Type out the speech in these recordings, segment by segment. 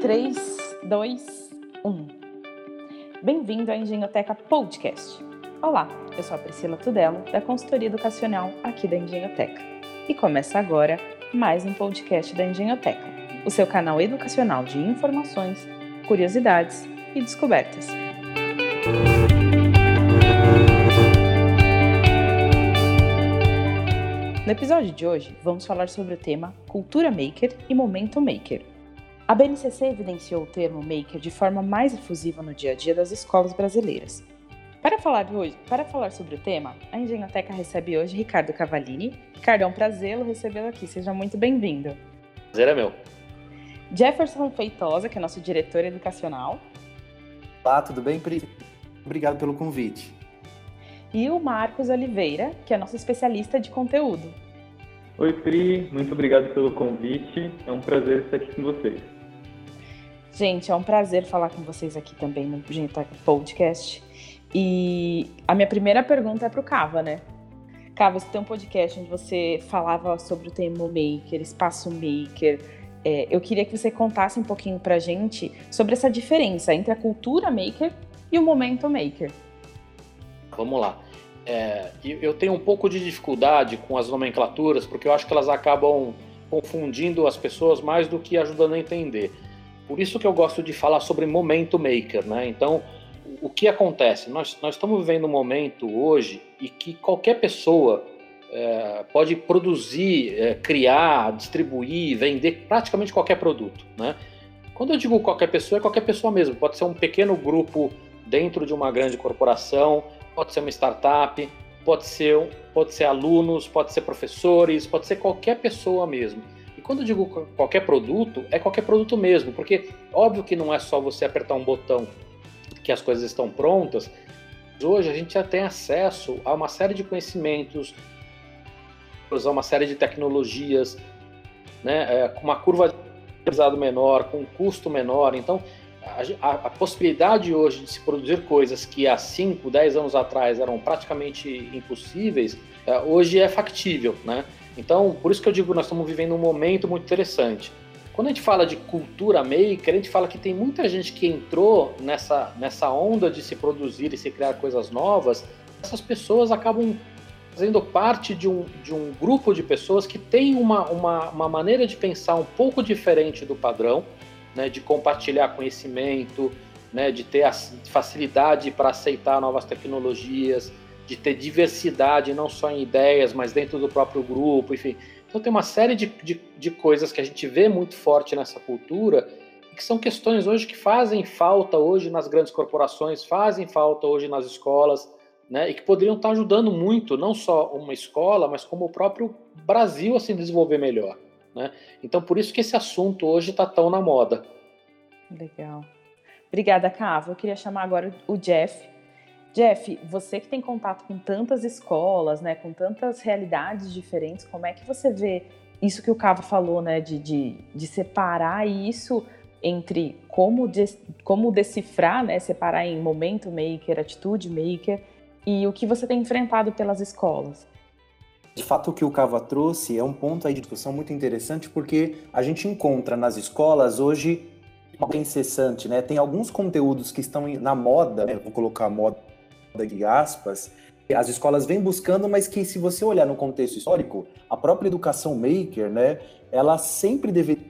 3, 2, 1. Bem-vindo à Engenhoteca Podcast. Olá, eu sou a Priscila Tudelo, da consultoria educacional aqui da Engenhoteca. E começa agora mais um podcast da Engenhoteca, o seu canal educacional de informações, curiosidades e descobertas. No episódio de hoje, vamos falar sobre o tema Cultura Maker e Momento Maker. A BNCC evidenciou o termo maker de forma mais efusiva no dia a dia das escolas brasileiras. Para falar, hoje, para falar sobre o tema, a Engenhoteca recebe hoje Ricardo Cavalini. Ricardo, é um prazer recebê-lo aqui, seja muito bem-vindo. Prazer é meu. Jefferson Feitosa, que é nosso diretor educacional. Olá, tudo bem, Pri? Obrigado pelo convite e o Marcos Oliveira, que é nosso especialista de conteúdo. Oi, Pri, muito obrigado pelo convite. É um prazer estar aqui com vocês. Gente, é um prazer falar com vocês aqui também no Gentalk Podcast. E a minha primeira pergunta é para o Cava, né? Cava, você tem um podcast onde você falava sobre o tema maker, espaço maker. É, eu queria que você contasse um pouquinho para gente sobre essa diferença entre a cultura maker e o momento maker. Vamos lá. É, eu tenho um pouco de dificuldade com as nomenclaturas, porque eu acho que elas acabam confundindo as pessoas mais do que ajudando a entender. Por isso que eu gosto de falar sobre momento maker, né? Então, o que acontece? Nós, nós estamos vivendo um momento hoje e que qualquer pessoa é, pode produzir, é, criar, distribuir, vender praticamente qualquer produto, né? Quando eu digo qualquer pessoa, é qualquer pessoa mesmo. Pode ser um pequeno grupo dentro de uma grande corporação, pode ser uma startup, pode ser, pode ser alunos, pode ser professores, pode ser qualquer pessoa mesmo. Quando eu digo qualquer produto, é qualquer produto mesmo, porque óbvio que não é só você apertar um botão que as coisas estão prontas. Hoje a gente já tem acesso a uma série de conhecimentos, a uma série de tecnologias, né, é, com uma curva de menor, com um custo menor. Então, a, a, possibilidade hoje de se produzir coisas que há 5, 10 anos atrás eram praticamente impossíveis, hoje é factível, né? Então, por isso que eu digo nós estamos vivendo um momento muito interessante. Quando a gente fala de cultura maker, a gente fala que tem muita gente que entrou nessa, nessa onda de se produzir e se criar coisas novas. Essas pessoas acabam fazendo parte de um, de um grupo de pessoas que tem uma, uma, uma maneira de pensar um pouco diferente do padrão, né, de compartilhar conhecimento, né, de ter facilidade para aceitar novas tecnologias, de ter diversidade não só em ideias, mas dentro do próprio grupo, enfim. Então tem uma série de, de, de coisas que a gente vê muito forte nessa cultura que são questões hoje que fazem falta hoje nas grandes corporações, fazem falta hoje nas escolas, né, e que poderiam estar ajudando muito, não só uma escola, mas como o próprio Brasil a se desenvolver melhor. Né? Então, por isso que esse assunto hoje está tão na moda. Legal. Obrigada, Cava. Eu queria chamar agora o Jeff. Jeff, você que tem contato com tantas escolas, né, com tantas realidades diferentes, como é que você vê isso que o Cava falou, né, de, de, de separar isso entre como, de, como decifrar, né, separar em momento maker, atitude maker, e o que você tem enfrentado pelas escolas? De fato, o que o Cava trouxe é um ponto aí de discussão muito interessante, porque a gente encontra nas escolas hoje uma incessante, né? Tem alguns conteúdos que estão na moda, né? vou colocar moda de aspas, as escolas vêm buscando, mas que se você olhar no contexto histórico, a própria educação maker, né, ela sempre deveria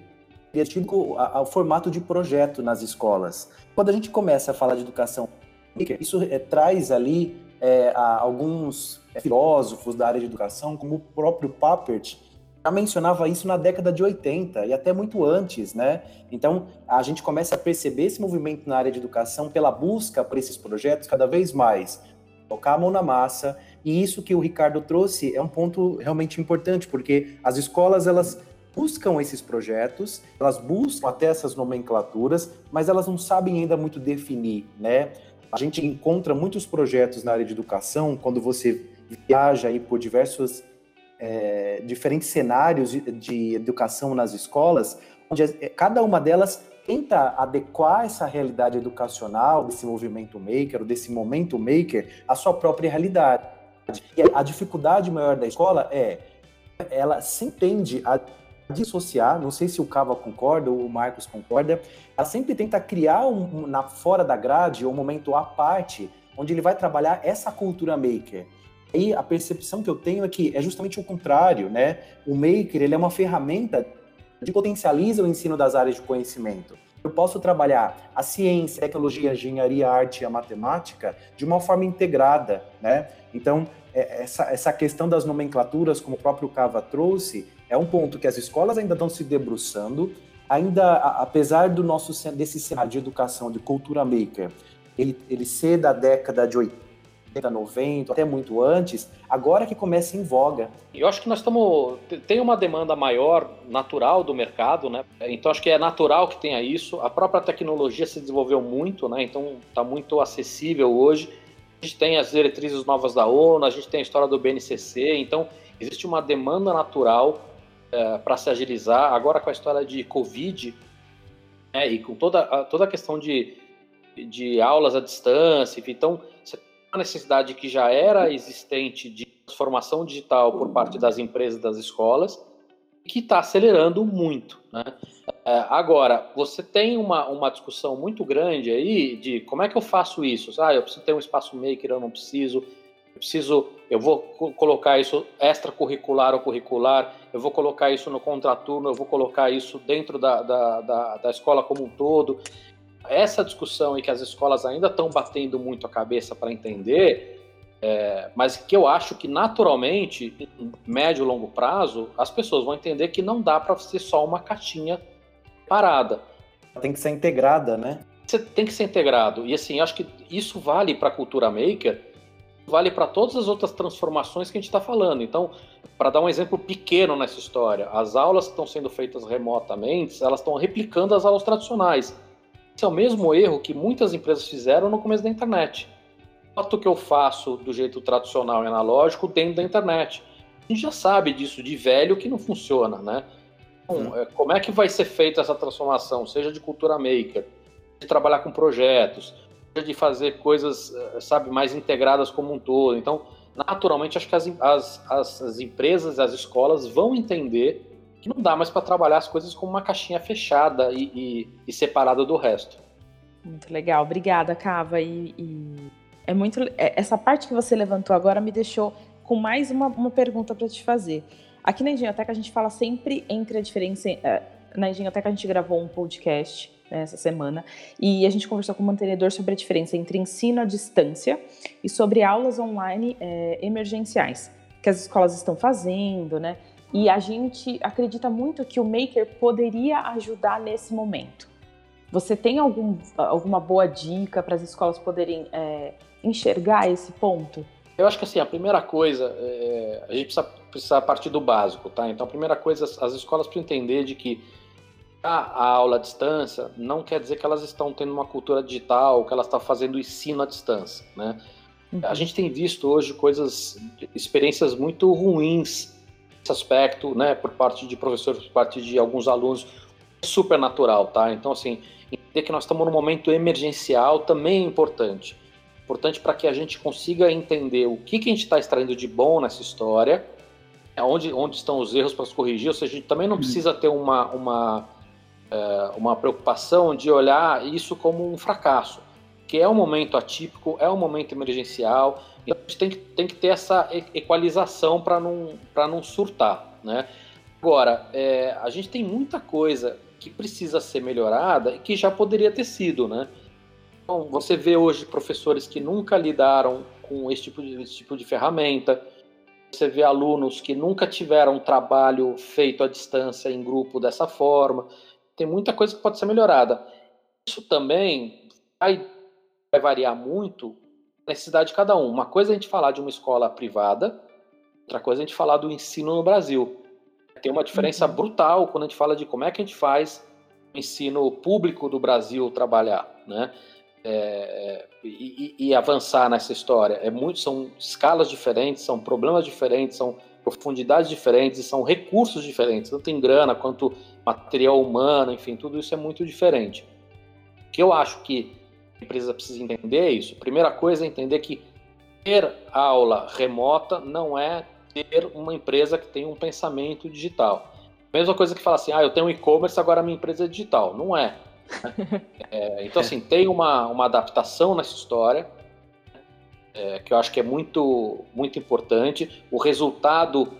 ter tido o formato de projeto nas escolas. Quando a gente começa a falar de educação maker, isso é, traz ali é, alguns é, filósofos da área de educação, como o próprio Papert, já mencionava isso na década de 80 e até muito antes, né? Então, a gente começa a perceber esse movimento na área de educação pela busca por esses projetos cada vez mais, colocar a mão na massa, e isso que o Ricardo trouxe é um ponto realmente importante, porque as escolas, elas buscam esses projetos, elas buscam até essas nomenclaturas, mas elas não sabem ainda muito definir, né? A gente encontra muitos projetos na área de educação, quando você viaja aí por diversos é, diferentes cenários de, de, educação nas escolas, onde é, cada uma delas tenta adequar essa realidade educacional, desse movimento maker, desse momento maker, à sua própria realidade. E a dificuldade maior da escola é ela se entende a dissociar, não sei se o Cava concorda ou o Marcos concorda, ela sempre tenta criar um, um, na fora da grade um momento à parte onde ele vai trabalhar essa cultura maker. E a percepção que eu tenho é que é justamente o contrário, né? O maker ele é uma ferramenta que potencializa o ensino das áreas de conhecimento. Eu posso trabalhar a ciência, a tecnologia, a engenharia, a arte e a matemática de uma forma integrada, né? Então, é, essa, essa questão das nomenclaturas, como o próprio Cava trouxe, é um ponto que as escolas ainda estão se debruçando, ainda, apesar do nosso desse cenário de educação, de cultura maker, ele, ele ser da década de 80, 90, até muito antes, agora que começa em voga. Eu acho que nós estamos. Tem uma demanda maior, natural do mercado, né? Então acho que é natural que tenha isso. A própria tecnologia se desenvolveu muito, né? Então está muito acessível hoje. A gente tem as diretrizes novas da ONU, a gente tem a história do BNCC, então existe uma demanda natural é, para se agilizar. Agora com a história de Covid né, e com toda a, toda a questão de, de aulas à distância, então você uma necessidade que já era existente de transformação digital por parte das empresas das escolas que está acelerando muito. Né? É, agora, você tem uma, uma discussão muito grande aí de como é que eu faço isso? Ah, eu preciso ter um espaço maker, eu não preciso eu preciso, eu vou colocar isso extracurricular ou curricular, eu vou colocar isso no contraturno, eu vou colocar isso dentro da, da, da, da escola como um todo. Essa discussão em que as escolas ainda estão batendo muito a cabeça para entender, é, mas que eu acho que naturalmente, em médio e longo prazo, as pessoas vão entender que não dá para ser só uma caixinha parada. Tem que ser integrada, né? Você tem que ser integrado. E assim, acho que isso vale para a cultura maker vale para todas as outras transformações que a gente está falando. Então, para dar um exemplo pequeno nessa história, as aulas que estão sendo feitas remotamente, elas estão replicando as aulas tradicionais. Esse é o mesmo erro que muitas empresas fizeram no começo da internet. Fato que eu faço do jeito tradicional e analógico dentro da internet. A gente já sabe disso de velho que não funciona, né? Então, é, como é que vai ser feita essa transformação, seja de cultura maker, de trabalhar com projetos, de fazer coisas, eh, sabe, mais integradas como um todo. Então, naturalmente, acho que as, as, as empresas, as escolas vão entender que não dá mais para trabalhar as coisas como uma caixinha fechada e, e, e, separada do resto. Muito legal, obrigada, Cava. E, e, é muito é, essa parte que você levantou agora me deixou com mais uma, uma pergunta para te fazer. Aqui na Engenhoteca a gente fala sempre entre a diferença. Eh, na Engenhoteca a gente gravou um podcast né, essa semana, e a gente conversou com o mantenedor sobre a diferença entre ensino à distância e sobre aulas online é, emergenciais que as escolas estão fazendo, né? E a gente acredita muito que o Maker poderia ajudar nesse momento. Você tem algum, alguma boa dica para as escolas poderem é, enxergar esse ponto? Eu acho que assim, a primeira coisa, é, a gente precisa, precisa partir do básico, tá? Então, a primeira coisa, as escolas precisam entender de que a aula à distância não quer dizer que elas estão tendo uma cultura digital, que elas estão fazendo ensino à distância, né? Uhum. A gente tem visto hoje coisas, experiências muito ruins aspecto, né, por parte de professores, por parte de alguns alunos, super natural, tá? Então, assim, entender que nós estamos num momento emergencial também é importante. Importante para que a gente consiga entender o que, que a gente está extraindo de bom nessa história, onde, onde estão os erros para se corrigir, ou seja, a gente também não uhum. precisa ter uma, uma é, uma preocupação de olhar isso como um fracasso, que é um momento atípico, é um momento emergencial, então a gente tem que, tem que ter essa equalização para não, não surtar. Né? Agora, é, a gente tem muita coisa que precisa ser melhorada e que já poderia ter sido. Né? Então, você vê hoje professores que nunca lidaram com esse tipo de, esse tipo de ferramenta, você vê alunos que nunca tiveram um trabalho feito à distância em grupo dessa forma tem muita coisa que pode ser melhorada. Isso também vai, vai variar muito necessidade de cada um. Uma coisa é a gente falar de uma escola privada, outra coisa é a gente falar do ensino no Brasil. Tem uma diferença uhum. brutal quando a gente fala de como é que a gente faz o ensino público do Brasil trabalhar, né? É, e, e, avançar nessa história. É muito, são escalas diferentes, são problemas diferentes, são profundidades diferentes, são recursos diferentes, tanto em grana quanto material humano, enfim, tudo isso é muito diferente. O que eu acho que empresa precisa entender é isso. Primeira coisa é entender que ter aula remota não é ter uma empresa que tem um pensamento digital. Mesma coisa que fala assim, ah, eu tenho um e-commerce, agora minha empresa é digital. Não é. Né? é então, assim, tem uma, uma adaptação nessa história, é, que eu acho que é muito, muito importante. O resultado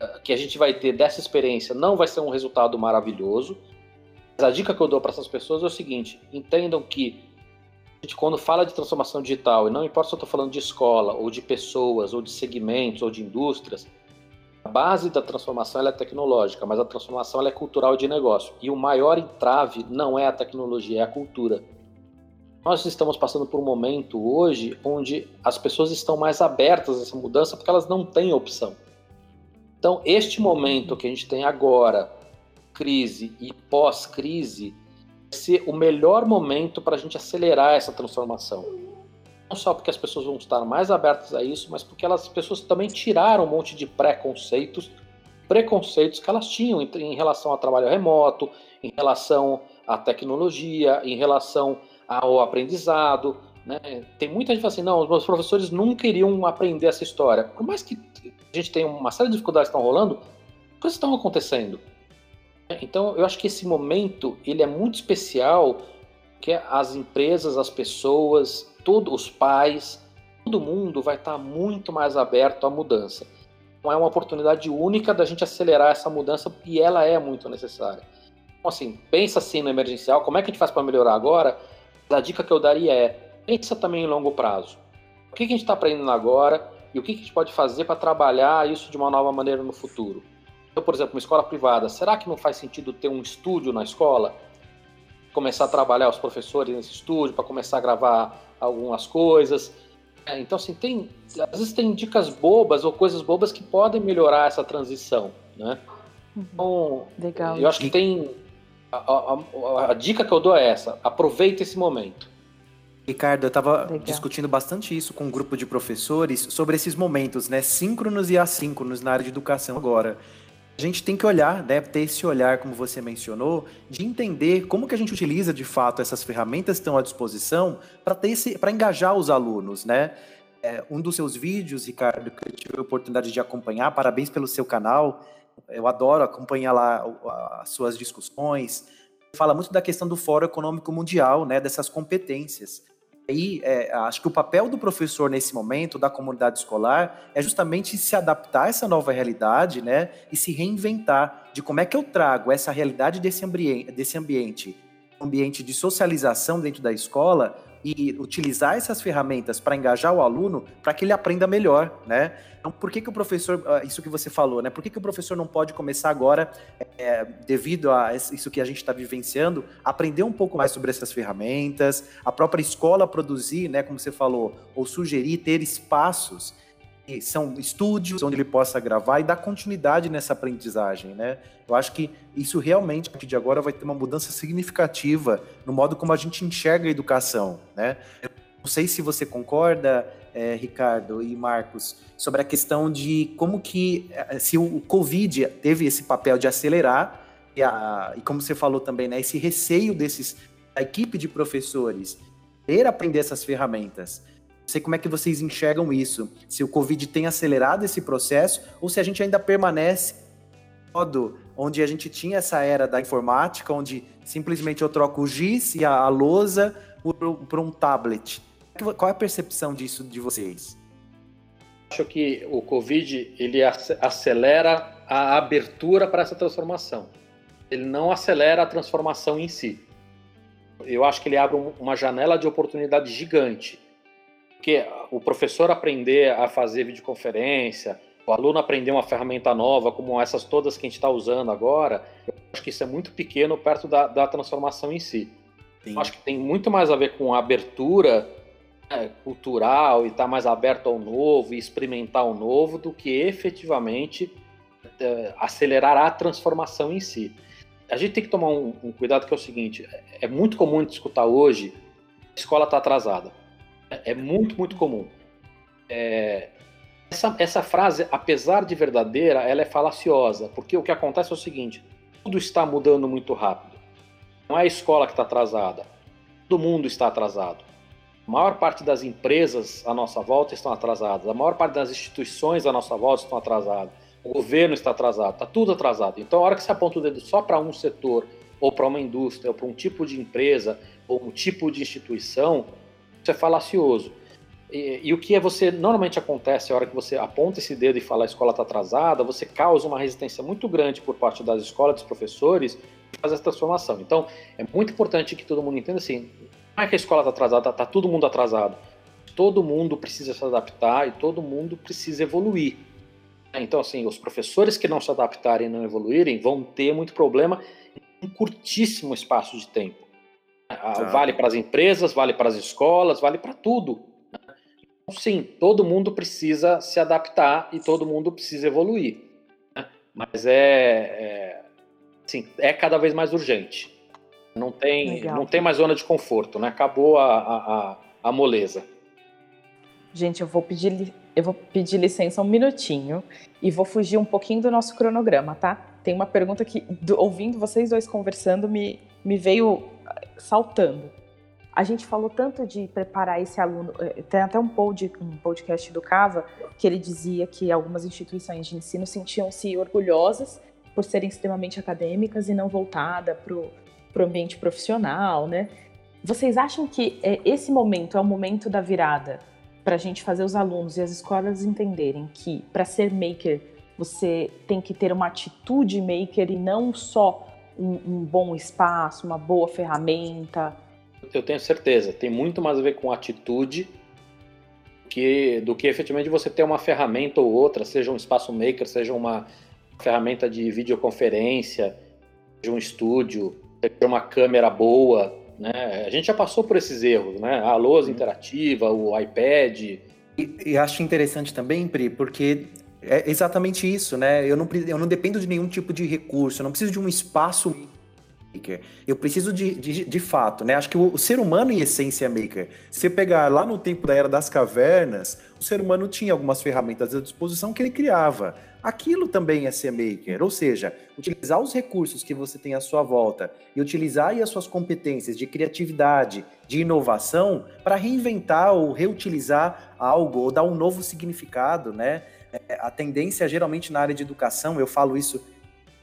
é, que a gente vai ter dessa experiência não vai ser um resultado maravilhoso. Mas a dica que eu dou para essas pessoas é o seguinte: entendam que gente, quando fala de transformação digital, e não importa se eu estou falando de escola, ou de pessoas, ou de segmentos, ou de indústrias, a base da transformação é tecnológica, mas a transformação é cultural e de negócio. E o maior entrave não é a tecnologia, é a cultura. Nós estamos passando por um momento hoje onde as pessoas estão mais abertas a essa mudança porque elas não têm opção. Então, este momento que a gente tem agora, crise e pós-crise, ser o melhor momento para a gente acelerar essa transformação não só porque as pessoas vão estar mais abertas a isso, mas porque elas, as pessoas também tiraram um monte de preconceitos, preconceitos que elas tinham em, em relação ao trabalho remoto, em relação à tecnologia, em relação ao aprendizado. Né? Tem muita gente que fala assim, não, os meus professores nunca iriam aprender essa história. Por mais que a gente tenha uma série de dificuldades que estão rolando, coisas estão acontecendo. Então, eu acho que esse momento ele é muito especial, que as empresas, as pessoas, todos os pais, todo mundo vai estar muito mais aberto à mudança. Então é uma oportunidade única da gente acelerar essa mudança e ela é muito necessária. Então, assim, pensa assim no emergencial, como é que a gente faz para melhorar agora? A dica que eu daria é, pensa também em longo prazo. O que a gente está aprendendo agora e o que a gente pode fazer para trabalhar isso de uma nova maneira no futuro? Então, por exemplo, uma escola privada, será que não faz sentido ter um estúdio na escola? Começar a trabalhar os professores nesse estúdio, para começar a gravar algumas coisas. É, então, assim, tem, às vezes tem dicas bobas ou coisas bobas que podem melhorar essa transição, né? Uhum. Então, Legal. eu acho que tem... A, a, a, dica que eu dou é essa, aproveita esse momento. Ricardo, eu estava discutindo bastante isso com um grupo de professores sobre esses momentos, né, síncronos e assíncronos na área de educação agora. A gente tem que olhar, né, ter esse olhar, como você mencionou, de entender como que a gente utiliza de fato essas ferramentas que estão à disposição para engajar os alunos, né? É, um dos seus vídeos, Ricardo, que eu tive a oportunidade de acompanhar, parabéns pelo seu canal. Eu adoro acompanhar lá as suas discussões. Fala muito da questão do Fórum Econômico Mundial, né, dessas competências aí, é, acho que o papel do professor nesse momento, da comunidade escolar, é justamente se adaptar a essa nova realidade, né? E se reinventar de como é que eu trago essa realidade desse desse ambiente, ambiente de socialização dentro da escola e utilizar essas ferramentas para engajar o aluno para que ele aprenda melhor, né? Então, por que, que o professor, ah, isso que você falou, né? Por que, que o professor não pode começar agora, é, devido a isso que a gente está vivenciando, aprender um pouco mais sobre essas ferramentas, a própria escola produzir, né? Como você falou, ou sugerir ter espaços são estúdios onde ele possa gravar e dar continuidade nessa aprendizagem, né? Eu acho que isso realmente, a partir de agora, vai ter uma mudança significativa no modo como a gente enxerga a educação, né? Eu não sei se você concorda, é, Ricardo e Marcos, sobre a questão de como que, eh, se o Covid teve esse papel de acelerar, e, a, e como você falou também, né, esse receio desses, da equipe de professores ter aprender essas ferramentas, sei como é que vocês enxergam isso. Se o Covid tem acelerado esse processo ou se a gente ainda permanece modo onde a gente tinha essa era da informática, onde simplesmente eu troco o giz e a, a lousa por, um tablet. Qual é a percepção disso de vocês? Acho que o Covid ele acelera a abertura para essa transformação. Ele não acelera a transformação em si. Eu acho que ele abre uma janela de oportunidade gigante porque o professor aprender a fazer videoconferência, o aluno aprender uma ferramenta nova, como essas todas que a gente está usando agora, eu acho que isso é muito pequeno perto da, da transformação em si. Eu acho que tem muito mais a ver com a abertura né, cultural e estar tá mais aberto ao novo e experimentar o novo do que efetivamente é, acelerar a transformação em si. A gente tem que tomar um, um cuidado que é o seguinte: é muito comum gente escutar hoje a escola está atrasada é muito, muito comum. É, essa, essa frase, apesar de verdadeira, ela é falaciosa, porque o que acontece é o seguinte: tudo está mudando muito rápido. Não é a escola que está atrasada, todo mundo está atrasado. A maior parte das empresas à nossa volta estão atrasadas, a maior parte das instituições à nossa volta estão atrasadas. o governo está atrasado, está tudo atrasado. Então, a hora que você aponta o dedo só para um setor, ou para uma indústria, ou para um tipo de empresa, ou um tipo de instituição, é falacioso. E, e, o que é você normalmente acontece a hora que você aponta esse dedo e fala a escola está atrasada, você causa uma resistência muito grande por parte das escolas, dos professores, fazer essa transformação. Então, é muito importante que todo mundo entenda assim: não é que a escola está atrasada, está todo mundo atrasado. Todo mundo precisa se adaptar e todo mundo precisa evoluir. Então, assim, os professores que não se adaptarem e não evoluírem vão ter muito problema em um curtíssimo espaço de tempo. Tá. Vale para as empresas, vale para as escolas, vale para tudo. Então, sim, todo mundo precisa se adaptar e todo mundo precisa evoluir. Né? Mas é, é, assim, é cada vez mais urgente. Não tem, não tem mais zona de conforto, né? Acabou a, a, a moleza. Gente, eu vou pedir eu vou pedir licença um minutinho e vou fugir um pouquinho do nosso cronograma, tá? Tem uma pergunta que, do, ouvindo vocês dois conversando, me, me veio ah, saltando. A gente falou tanto de preparar esse aluno. Eh, tem até um, pod, um podcast do Cava que ele dizia que algumas instituições de ensino sentiam-se orgulhosas por serem extremamente acadêmicas e não voltada para o ambiente profissional, né? Vocês acham que é, esse momento é o momento da virada para a gente fazer os alunos e as escolas entenderem que para ser maker você tem que ter uma atitude maker e não só um, um, bom espaço, uma boa ferramenta. Eu tenho certeza, tem muito mais a ver com atitude que, do que efetivamente você ter uma ferramenta ou outra, seja um espaço maker, seja uma ferramenta de videoconferência, seja um estúdio, seja uma câmera boa, né? A gente já passou por esses erros, né? A lousa interativa, o iPad. E, e acho interessante também, Pri, porque é exatamente isso, né? Eu não, eu não dependo de nenhum tipo de recurso, eu não preciso de um espaço maker. Eu preciso de, de, de fato, né? Acho que o, o, ser humano, em essência, é maker. Se você pegar lá no tempo da Era das Cavernas, o ser humano tinha algumas ferramentas à disposição que ele criava aquilo também é ser maker, ou seja, utilizar os recursos que você tem à sua volta e utilizar as suas competências de criatividade, de inovação para reinventar ou reutilizar algo ou dar um novo significado, né? É, a tendência geralmente na área de educação, eu falo isso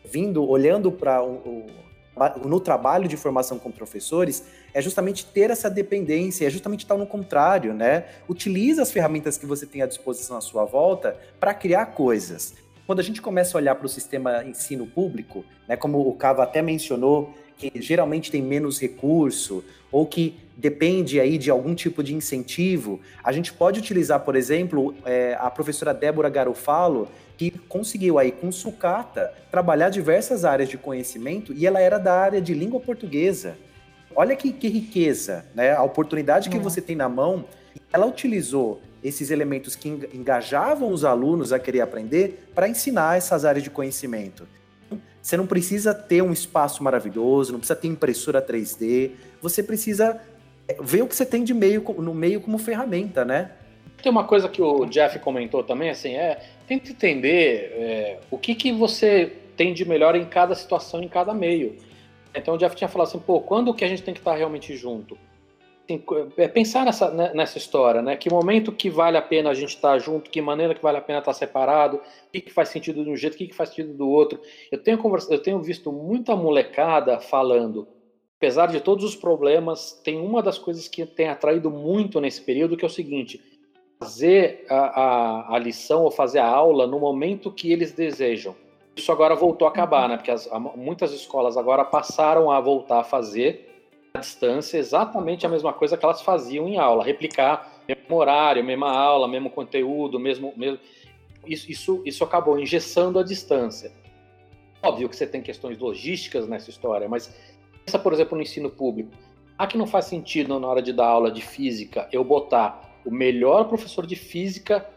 vindo, olhando para o, o, no trabalho de formação com professores, é justamente ter essa dependência, é justamente estar no contrário, né? Utiliza as ferramentas que você tem à disposição à sua volta para criar coisas quando a gente começa a olhar para o sistema ensino público, né, como o Cava até mencionou, que geralmente tem menos recurso ou que depende aí de algum tipo de incentivo, a gente pode utilizar, por exemplo, é, a professora Débora Garofalo, que conseguiu aí com sucata trabalhar diversas áreas de conhecimento e ela era da área de língua portuguesa. Olha que, que riqueza, né? A oportunidade que uhum. você tem na mão, ela utilizou esses elementos que engajavam os alunos a querer aprender para ensinar essas áreas de conhecimento. Você não precisa ter um espaço maravilhoso, não precisa ter impressora 3D, você precisa é, ver o que você tem de meio no meio como ferramenta, né? Tem uma coisa que o Jeff comentou também, assim, é tenta entender é, o que, que você tem de melhor em cada situação, em cada meio. Então o Jeff tinha falado assim, pô, quando que a gente tem que estar realmente junto? Assim, é pensar nessa, né, nessa história, né? Que momento que vale a pena a gente estar junto, que maneira que vale a pena estar separado, o que, que faz sentido de um jeito, o que, que faz sentido do outro. Eu tenho, eu tenho visto muita molecada falando, apesar de todos os problemas, tem uma das coisas que tem atraído muito nesse período, que é o seguinte, fazer a, a, a lição ou fazer a aula no momento que eles desejam. Isso agora voltou a acabar, né? Porque as, muitas escolas agora passaram a voltar a fazer à distância exatamente a mesma coisa que elas faziam em aula, replicar mesmo horário, mesma aula, mesmo conteúdo, mesmo, mesmo isso, isso, isso acabou engessando a distância. Óbvio que você tem questões logísticas nessa história, mas pensa, por exemplo, no ensino público. Aqui não faz sentido na hora de dar aula de física eu botar o melhor professor de física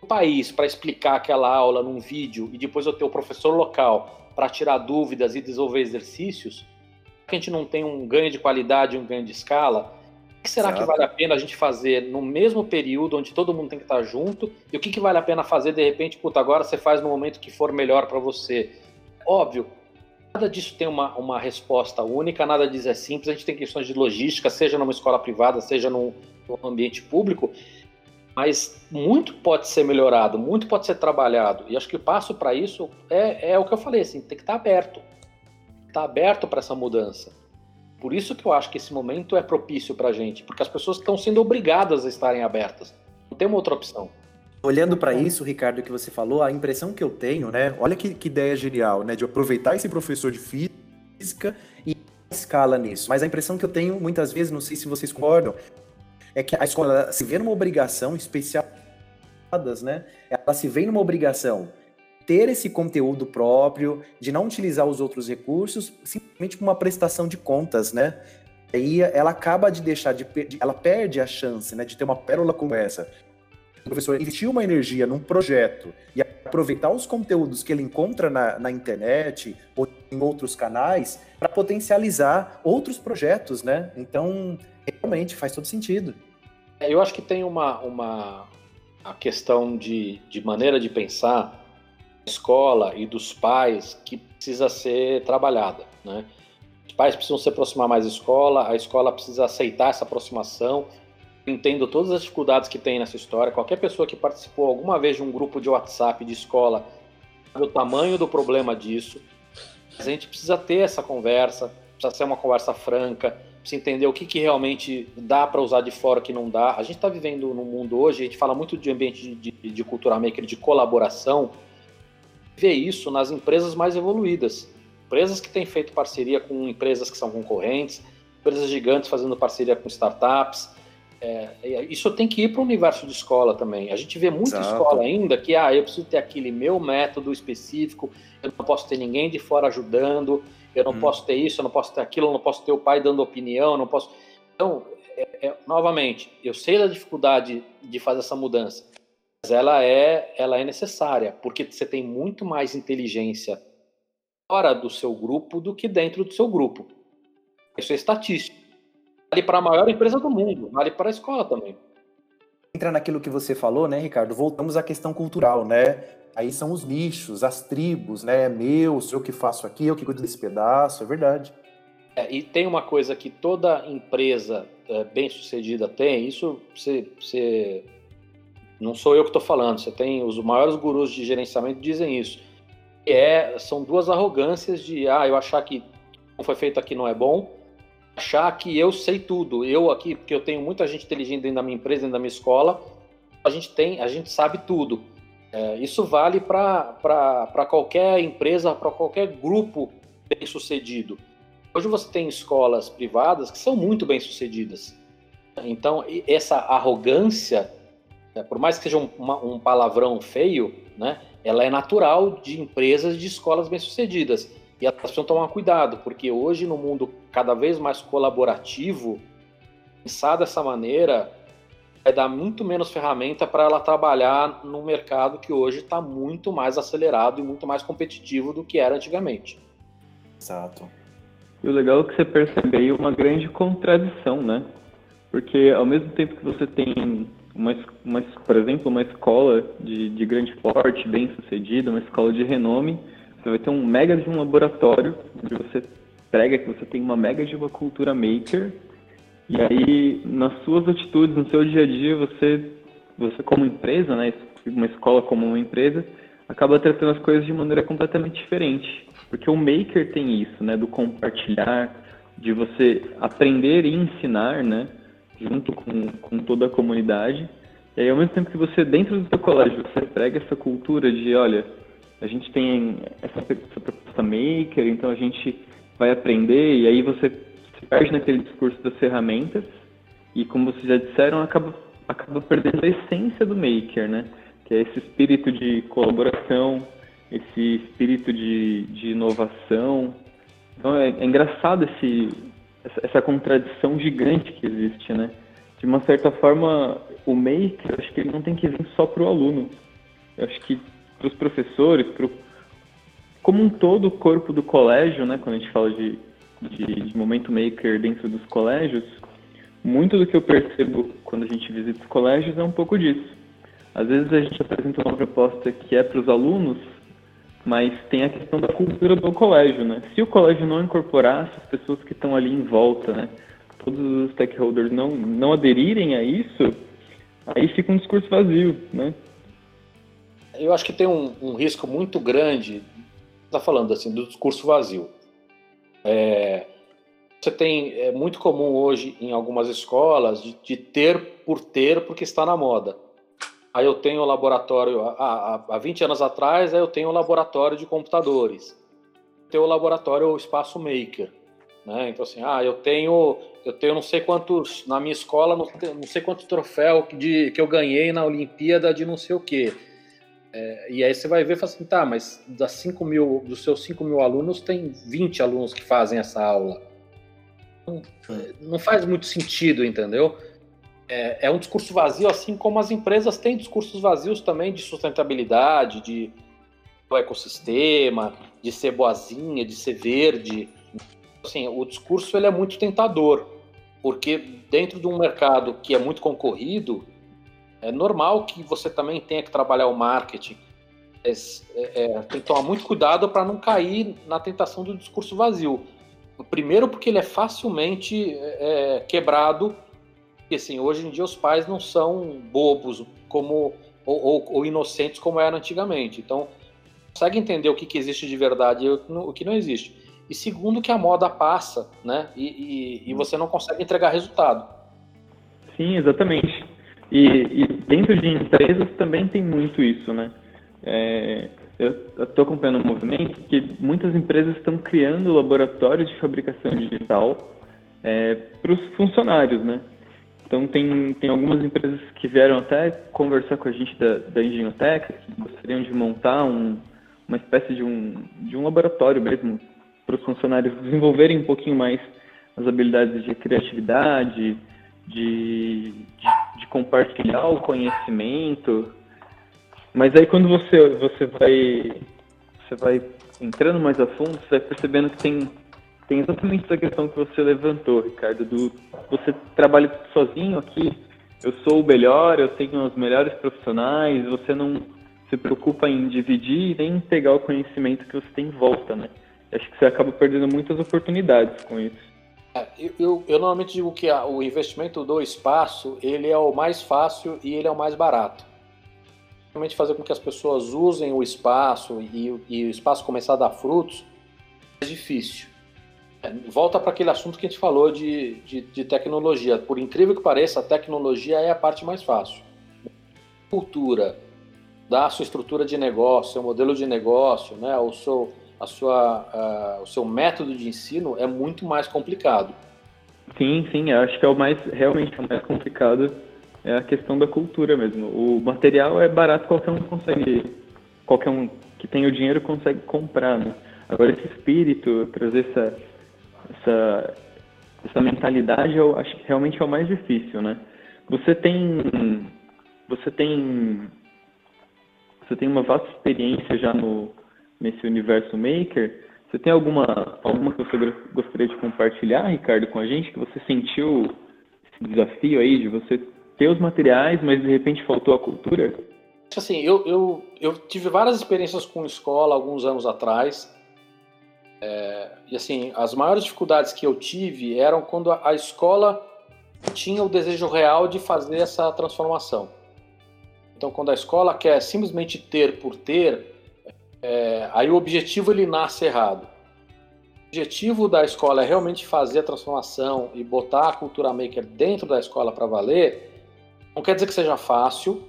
do país para explicar aquela aula num vídeo e depois eu ter o professor local para tirar dúvidas e desenvolver exercícios que a gente não tem um ganho de qualidade, um ganho de escala? O que será Exato. que vale a pena a gente fazer no mesmo período, onde todo mundo tem que estar junto? E o que, que vale a pena fazer de repente, puta, agora você faz no momento que for melhor para você? Óbvio, nada disso tem uma, uma resposta única, nada disso é simples. A gente tem questões de logística, seja numa escola privada, seja num, num ambiente público. Mas muito pode ser melhorado, muito pode ser trabalhado. E acho que o passo para isso é, é o que eu falei, assim, tem que estar tá aberto. Estar tá aberto para essa mudança. Por isso que eu acho que esse momento é propício para a gente, porque as pessoas estão sendo obrigadas a estarem abertas. Não tem uma outra opção. Olhando para isso, Ricardo, que você falou, a impressão que eu tenho, né? Olha que, que ideia genial, né? De aproveitar esse professor de física e escala nisso. Mas a impressão que eu tenho, muitas vezes, não sei se vocês concordam, é que a escola se vê numa obrigação especial, né? Ela se vê numa obrigação ter esse conteúdo próprio, de não utilizar os outros recursos, simplesmente como uma prestação de contas, né? Aí ela acaba de deixar de, ela perde a chance, né, de ter uma pérola como essa. Professor investir uma energia num projeto e aproveitar os conteúdos que ele encontra na, na internet ou em outros canais para potencializar outros projetos, né? Então, realmente faz todo sentido. É, eu acho que tem uma, uma a questão de, de maneira de pensar da escola e dos pais que precisa ser trabalhada, né? Os pais precisam se aproximar mais da escola, a escola precisa aceitar essa aproximação. Entendo todas as dificuldades que tem nessa história. Qualquer pessoa que participou alguma vez de um grupo de WhatsApp de escola sabe o tamanho do problema disso. A gente precisa ter essa conversa, precisa ser uma conversa franca, precisa entender o que, que realmente dá para usar de fora, o que não dá. A gente está vivendo num mundo hoje, a gente fala muito de ambiente de, de, de cultura maker, de colaboração, vê isso nas empresas mais evoluídas. Empresas que têm feito parceria com empresas que são concorrentes, empresas gigantes fazendo parceria com startups. É, isso tem que ir para o universo de escola também. A gente vê muita Exato. escola ainda que, ah, eu preciso ter aquele meu método específico, eu não posso ter ninguém de fora ajudando, eu não hum. posso ter isso, eu não posso ter aquilo, eu não posso ter o pai dando opinião, não posso. Então, é, é, novamente, eu sei da dificuldade de fazer essa mudança, mas ela é, ela é necessária, porque você tem muito mais inteligência fora do seu grupo do que dentro do seu grupo. Isso é estatístico. Vale para a maior empresa do mundo, vale para a escola também. Entra naquilo que você falou, né, Ricardo? Voltamos à questão cultural, né? Aí são os nichos, as tribos, né? É meu, sou eu que faço aqui, eu que cuido desse pedaço, é verdade. É, e tem uma coisa que toda empresa é, bem sucedida tem, isso você, você não sou eu que estou falando, você tem os maiores gurus de gerenciamento dizem isso. É, são duas arrogâncias de ah, eu achar que foi feito aqui não é bom, achar que eu sei tudo. Eu aqui, porque eu tenho muita gente inteligente dentro da minha empresa, dentro da minha escola, a gente tem, a gente sabe tudo. É, isso vale para qualquer empresa, para qualquer grupo bem sucedido. Hoje você tem escolas privadas que são muito bem sucedidas. Então, essa arrogância, né, por mais que seja um, uma, um palavrão feio, né, ela é natural de empresas de escolas bem sucedidas. E elas precisam tomar cuidado, porque hoje, no mundo cada vez mais colaborativo, pensar dessa maneira vai dar muito menos ferramenta para ela trabalhar num mercado que hoje está muito mais acelerado e muito mais competitivo do que era antigamente. Exato. E o legal é que você percebe aí uma grande contradição, né? Porque ao mesmo tempo que você tem uma, uma por exemplo, uma escola de, de grande porte, bem sucedida, uma escola de renome, você vai ter um mega de um laboratório onde você prega que você tem uma mega de uma cultura maker e aí, nas suas atitudes, no seu dia a dia, você, você como empresa, né, uma escola como uma empresa, acaba tratando as coisas de maneira completamente diferente. Porque o maker tem isso, né, do compartilhar, de você aprender e ensinar, né, junto com, com toda a comunidade. E aí, ao mesmo tempo que você, dentro do seu colégio, você prega essa cultura de, olha, a gente tem essa, essa proposta maker, então a gente vai aprender, e aí você se perde naquele discurso das ferramentas e, como vocês já disseram, acaba, acaba perdendo a essência do maker, né? Que é esse espírito de colaboração, esse espírito de, de inovação. Então é, é engraçado esse, essa, essa, contradição gigante que existe, né? De uma certa forma, o maker, acho que ele não tem que vir só para o aluno. Eu acho que para os professores, pro, como um todo o corpo do colégio, né? Quando a gente fala de de, de momento maker dentro dos colégios, muito do que eu percebo quando a gente visita os colégios é um pouco disso. Às vezes a gente apresenta uma proposta que é para os alunos, mas tem a questão da cultura do colégio, né? Se o colégio não incorporasse as pessoas que estão ali em volta, né? Todos os stakeholders não, não aderirem a isso, aí fica um discurso vazio, né? Eu acho que tem um, um risco muito grande, está falando assim, do discurso vazio. É, você tem, é muito comum hoje em algumas escolas de, de, ter por ter porque está na moda. Aí eu tenho o laboratório, há, há 20 anos atrás, aí eu tenho o laboratório de computadores. Tenho o laboratório o Espaço Maker. Né? Então assim, ah, eu tenho, eu tenho não sei quantos, na minha escola, não, não sei quantos troféus de, que eu ganhei na Olimpíada de não sei o quê. É, e aí você vai ver e fala assim, tá, mas das 5 mil, dos seus 5 mil alunos, tem 20 alunos que fazem essa aula. Não, não faz muito sentido, entendeu? É, é, um discurso vazio, assim como as empresas têm discursos vazios também de sustentabilidade, de do ecossistema, de ser boazinha, de ser verde. Assim, o discurso ele é muito tentador, porque dentro de um mercado que é muito concorrido, é normal que você também tenha que trabalhar o marketing. É, é, é tem que tomar muito cuidado para não cair na tentação do discurso vazio. Primeiro, porque ele é facilmente é, é, quebrado. Porque, assim, hoje em dia os pais não são bobos como ou, ou, ou inocentes como eram antigamente. Então, consegue entender o que, que existe de verdade e o que não existe. E segundo, que a moda passa, né? E, e, e você não consegue entregar resultado. Sim, exatamente. E, e, dentro de empresas também tem muito isso, né? É, eu estou acompanhando um movimento que muitas empresas estão criando laboratórios de fabricação digital é, para os funcionários, né? Então tem, tem algumas empresas que vieram até conversar com a gente da, da Engenhotech, que gostariam de montar um, uma espécie de um, de um laboratório mesmo para os funcionários desenvolverem um pouquinho mais as habilidades de criatividade, de, de, de, compartilhar o conhecimento. Mas aí quando você, você vai você vai entrando mais a fundo, você vai percebendo que tem, tem exatamente essa questão que você levantou, Ricardo, do você trabalha sozinho aqui, eu sou o melhor, eu tenho os melhores profissionais, você não se preocupa em dividir nem pegar o conhecimento que você tem em volta, né? Acho que você acaba perdendo muitas oportunidades com isso. É, eu, eu, eu, normalmente digo que a, o investimento do espaço ele é o mais fácil e ele é o mais barato. Realmente fazer com que as pessoas usem o espaço e, e o espaço começar a dar frutos é difícil. É, volta para aquele assunto que a gente falou de, de, de, tecnologia. Por incrível que pareça, a tecnologia é a parte mais fácil. Cultura, da sua estrutura de negócio, seu modelo de negócio, né, o seu a sua, o seu método de ensino é muito mais complicado. Sim, sim, acho que é o mais realmente é o mais complicado é a questão da cultura mesmo. O material é barato, qualquer um consegue, qualquer um que tem o dinheiro consegue comprar, né? Agora esse espírito, trazer essa essa essa mentalidade, eu acho que realmente é o mais difícil, né? Você tem você tem você tem uma vasta experiência já no nesse universo maker. Você tem alguma, alguma que você gostaria de compartilhar, Ricardo, com a gente, que você sentiu esse desafio aí de você ter os materiais, mas de repente faltou a cultura? Assim, eu, eu, eu tive várias experiências com escola alguns anos atrás. É, e assim, as maiores dificuldades que eu tive eram quando a, a escola tinha o desejo real de fazer essa transformação. Então, quando a escola quer simplesmente ter por ter, é, aí o objetivo ele nasce errado. O objetivo da escola é realmente fazer a transformação e botar a cultura maker dentro da escola para valer. Não quer dizer que seja fácil,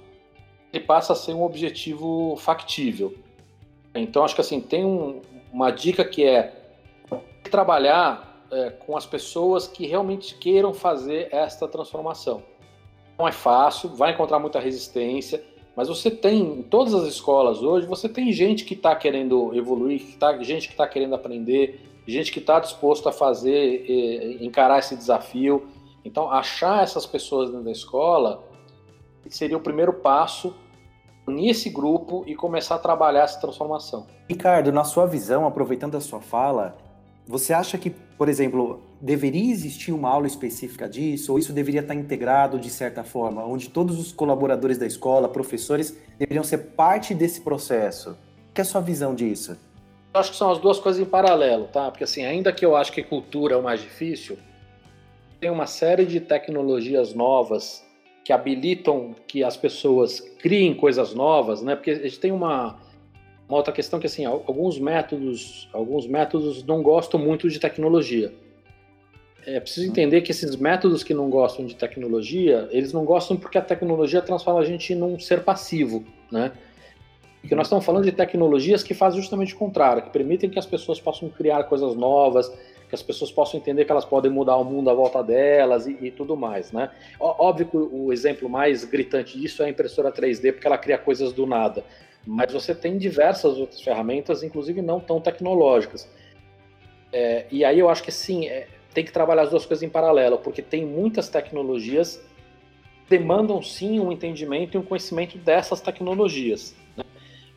ele passa a ser um objetivo factível. Então acho que assim tem um, uma dica que é trabalhar é, com as pessoas que realmente queiram fazer esta transformação. Não é fácil, vai encontrar muita resistência, mas você tem, em todas as escolas hoje, você tem gente que está querendo evoluir, que tá, gente que está querendo aprender, gente que está disposto a fazer, eh, encarar esse desafio. Então, achar essas pessoas dentro da escola seria o primeiro passo unir esse grupo e começar a trabalhar essa transformação. Ricardo, na sua visão, aproveitando a sua fala, você acha que, por exemplo, deveria existir uma aula específica disso, ou isso deveria estar integrado de certa forma, onde todos os colaboradores da escola, professores, deveriam ser parte desse processo? Qual é a sua visão disso? Eu acho que são as duas coisas em paralelo, tá? Porque assim, ainda que eu acho que cultura é o mais difícil, tem uma série de tecnologias novas que habilitam que as pessoas criem coisas novas, né? Porque a gente tem uma, uma outra questão que assim, alguns métodos, alguns métodos não gostam muito de tecnologia. É preciso entender que esses métodos que não gostam de tecnologia, eles não gostam porque a tecnologia transforma a gente num ser passivo, né? Porque nós estamos falando de tecnologias que fazem justamente o contrário, que permitem que as pessoas possam criar coisas novas, que as pessoas possam entender que elas podem mudar o mundo à volta delas e, e tudo mais, né? Óbvio que o exemplo mais gritante disso é a impressora 3D, porque ela cria coisas do nada. Mas você tem diversas outras ferramentas, inclusive não tão tecnológicas. É, e aí eu acho que sim, é, tem que trabalhar as duas coisas em paralelo, porque tem muitas tecnologias demandam sim um entendimento e um conhecimento dessas tecnologias.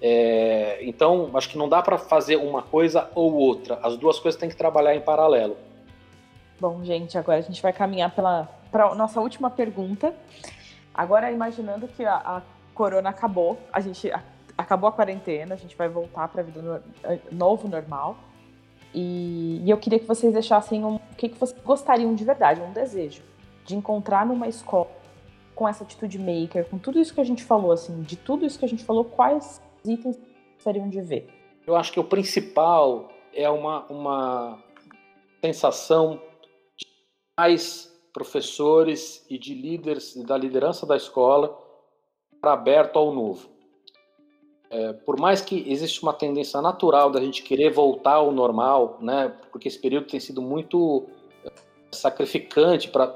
É, então, acho que não dá para fazer uma coisa ou outra. As duas coisas têm que trabalhar em paralelo. Bom, gente, agora a gente vai caminhar para a nossa última pergunta. Agora, imaginando que a, a, corona acabou, a gente a, acabou a quarentena, a gente vai voltar para a vida no, eh, novo, normal. E, e, eu queria que vocês deixassem um, o que, que vocês gostariam de verdade, um desejo de encontrar numa escola com essa atitude maker, com tudo isso que a gente falou, assim, de tudo isso que a gente falou, quais itens gostariam de ver? Eu acho que o principal é uma, uma sensação de mais professores e de líderes da liderança da escola para aberto ao novo. É, por mais que exista uma tendência natural da gente querer voltar ao normal, né, porque esse período tem sido muito é, sacrificante para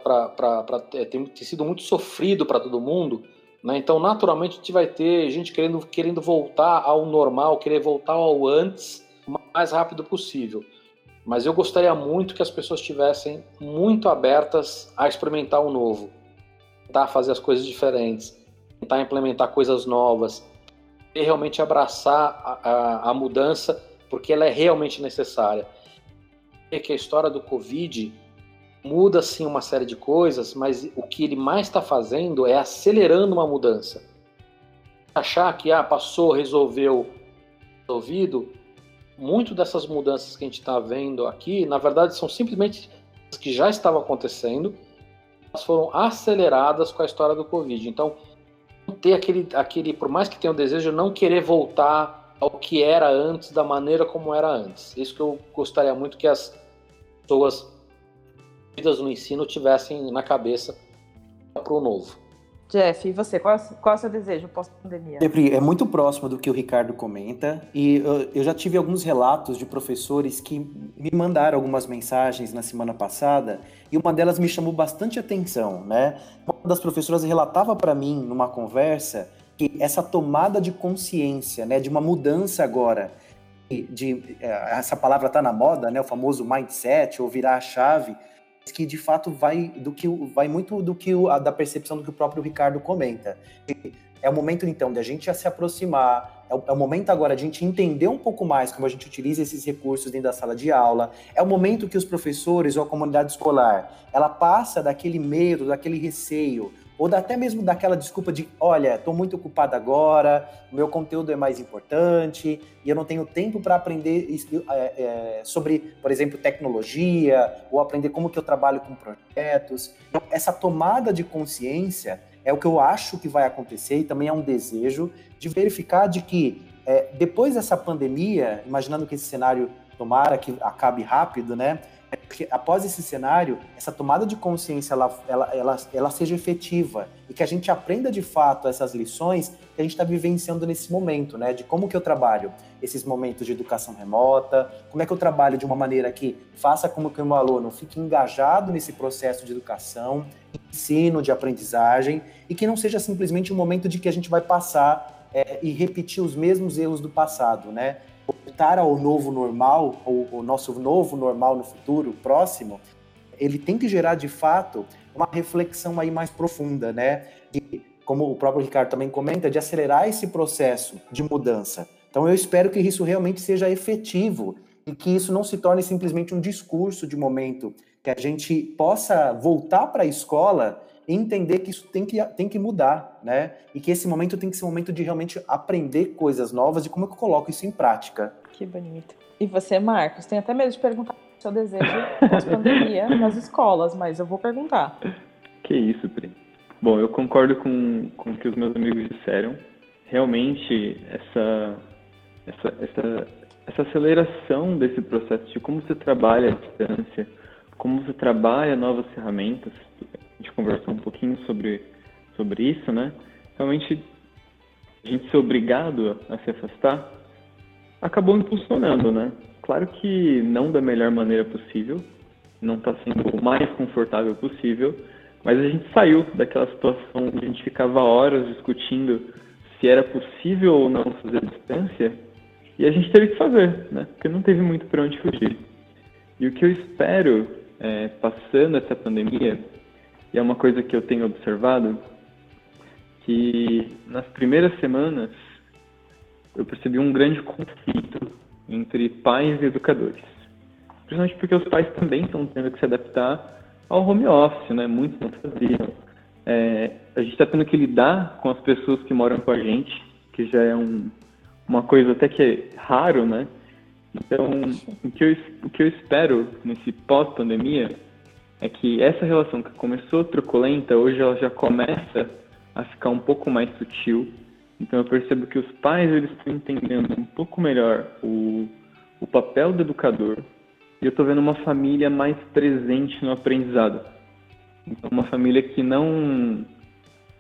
é, tem, tem sido muito sofrido para todo mundo, né? Então, naturalmente, a gente vai ter gente querendo, querendo voltar ao normal, querer voltar ao antes o mais rápido possível. Mas eu gostaria muito que as pessoas estivessem muito abertas a experimentar o novo, tentar fazer as coisas diferentes, tentar implementar coisas novas, realmente abraçar a, a, a mudança, porque ela é realmente necessária. É que a história do Covid muda sim uma série de coisas, mas o que ele mais está fazendo é acelerando uma mudança. Achar que ah, passou, resolveu, resolvido, muito dessas mudanças que a gente está vendo aqui, na verdade, são simplesmente as que já estavam acontecendo, elas foram aceleradas com a história do Covid. Então, ter aquele, aquele, por mais que tenha o desejo, não querer voltar ao que era antes, da maneira como era antes. Isso que eu gostaria muito que as pessoas no ensino tivessem na cabeça para o novo. Jeff, e você? Qual, qual é o seu desejo pós-pandemia? É muito próximo do que o Ricardo comenta, e eu, eu, já tive alguns relatos de professores que me mandaram algumas mensagens na semana passada, e uma delas me chamou bastante atenção, né? Uma das professoras relatava para mim, numa conversa, que essa tomada de consciência, né, de uma mudança agora, de, é, essa palavra está na moda, né, o famoso mindset, ou virar a chave, que de fato vai do que vai muito do que a, da percepção do que o próprio Ricardo comenta. É o momento então de a gente se aproximar, é o, é o, momento agora de a gente entender um pouco mais como a gente utiliza esses recursos dentro da sala de aula. É o momento que os professores ou a comunidade escolar, ela passa daquele medo, daquele receio, ou até mesmo daquela desculpa de, olha, estou muito ocupado agora, meu conteúdo é mais importante e eu não tenho tempo para aprender é, é, sobre, por exemplo, tecnologia ou aprender como que eu trabalho com projetos. Então, essa tomada de consciência é o que eu acho que vai acontecer e também é um desejo de verificar de que é, depois dessa pandemia, imaginando que esse cenário tomara que acabe rápido, né? Que após esse cenário, essa tomada de consciência ela, ela, ela, ela seja efetiva e que a gente aprenda de fato essas lições que a gente está vivenciando nesse momento, né? De como que eu trabalho esses momentos de educação remota, como é que eu trabalho de uma maneira que faça com que o meu aluno fique engajado nesse processo de educação, ensino, de aprendizagem e que não seja simplesmente um momento de que a gente vai passar é, e repetir os mesmos erros do passado, né? Voltar ao novo normal, ou o nosso novo normal no futuro próximo, ele tem que gerar de fato uma reflexão aí mais profunda, né? De, como o próprio Ricardo também comenta, de acelerar esse processo de mudança. Então eu espero que isso realmente seja efetivo e que isso não se torne simplesmente um discurso de momento, que a gente possa voltar para a escola e entender que isso tem que, tem que mudar, né? E que esse momento tem que ser um momento de realmente aprender coisas novas e como eu coloco isso em prática. Que bonito. E você, Marcos, tem até medo de perguntar o seu desejo pós-pandemia nas escolas, mas eu vou perguntar. Que isso, Pri. Bom, eu concordo com, com o que os meus amigos disseram. Realmente, essa, essa, essa, essa aceleração desse processo de como você trabalha à distância, como você trabalha novas ferramentas, a gente conversou um pouquinho sobre, sobre isso, né? Realmente, a gente ser obrigado a se afastar acabou impulsionando, né? Claro que não da melhor maneira possível, não está sendo o mais confortável possível, mas a gente saiu daquela situação onde a gente ficava horas discutindo se era possível ou não fazer a distância, e a gente teve que fazer, né? Porque não teve muito para onde fugir. E o que eu espero, é, passando essa pandemia, e é uma coisa que eu tenho observado, que nas primeiras semanas eu percebi um grande conflito entre pais e educadores. Principalmente porque os pais também estão tendo que se adaptar ao home office, né? Muitos não faziam. É, a gente está tendo que lidar com as pessoas que moram com a gente, que já é um, uma coisa até que é raro, né? Então, o que eu, o que eu espero nesse pós-pandemia é que essa relação que começou truculenta, hoje ela já começa a ficar um pouco mais sutil. Então eu percebo que os pais eles estão entendendo um pouco melhor o, o papel do educador e eu estou vendo uma família mais presente no aprendizado. Então, uma família que não,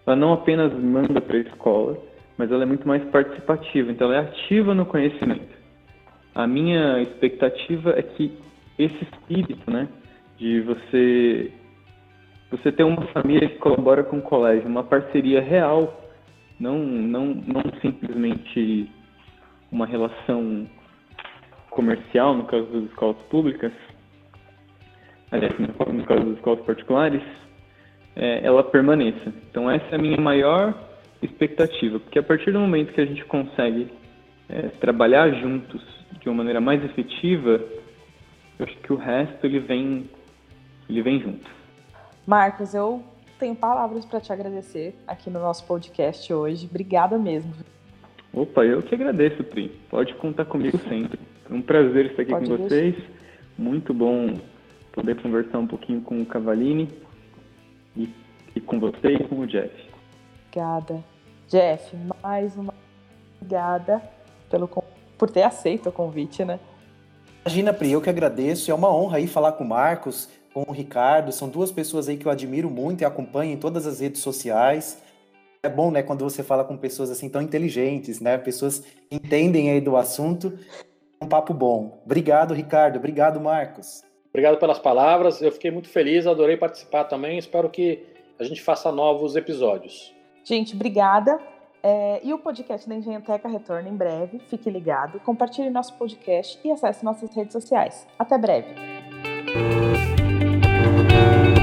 ela não apenas manda para a escola, mas ela é muito mais participativa. Então, ela é ativa no conhecimento. A minha expectativa é que esse espírito, né, de você você ter uma família que colabora com o colégio, uma parceria real, não não não simplesmente uma relação comercial, no caso das escolas públicas, aliás, no caso das escolas particulares, é, ela permaneça. Então essa é a minha maior expectativa, porque a partir do momento que a gente consegue é, trabalhar juntos de uma maneira mais efetiva, eu acho que o resto ele vem, ele vem junto. Marcos, eu tenho palavras para te agradecer aqui no nosso podcast hoje. Obrigada mesmo. Opa, eu que agradeço, Pri. Pode contar comigo sempre. É um prazer estar aqui Pode com vocês. Muito bom poder conversar um pouquinho com o Cavalini e, e com você e com o Jeff. Obrigada. Jeff, mais uma obrigada pelo, por ter aceito o convite, né? Imagina, Pri, eu que agradeço. É uma honra aí falar com o Marcos, com o Ricardo. São duas pessoas aí que eu admiro muito e acompanho em todas as redes sociais. É bom, né, quando você fala com pessoas assim tão inteligentes, né? Pessoas que entendem aí do assunto um papo bom. Obrigado, Ricardo. Obrigado, Marcos. Obrigado pelas palavras. Eu fiquei muito feliz, adorei participar também. Espero que a gente faça novos episódios. Gente, obrigada. É, e o podcast da Engenhoteca retorna em breve. Fique ligado, compartilhe nosso podcast e acesse nossas redes sociais. Até breve. thank you.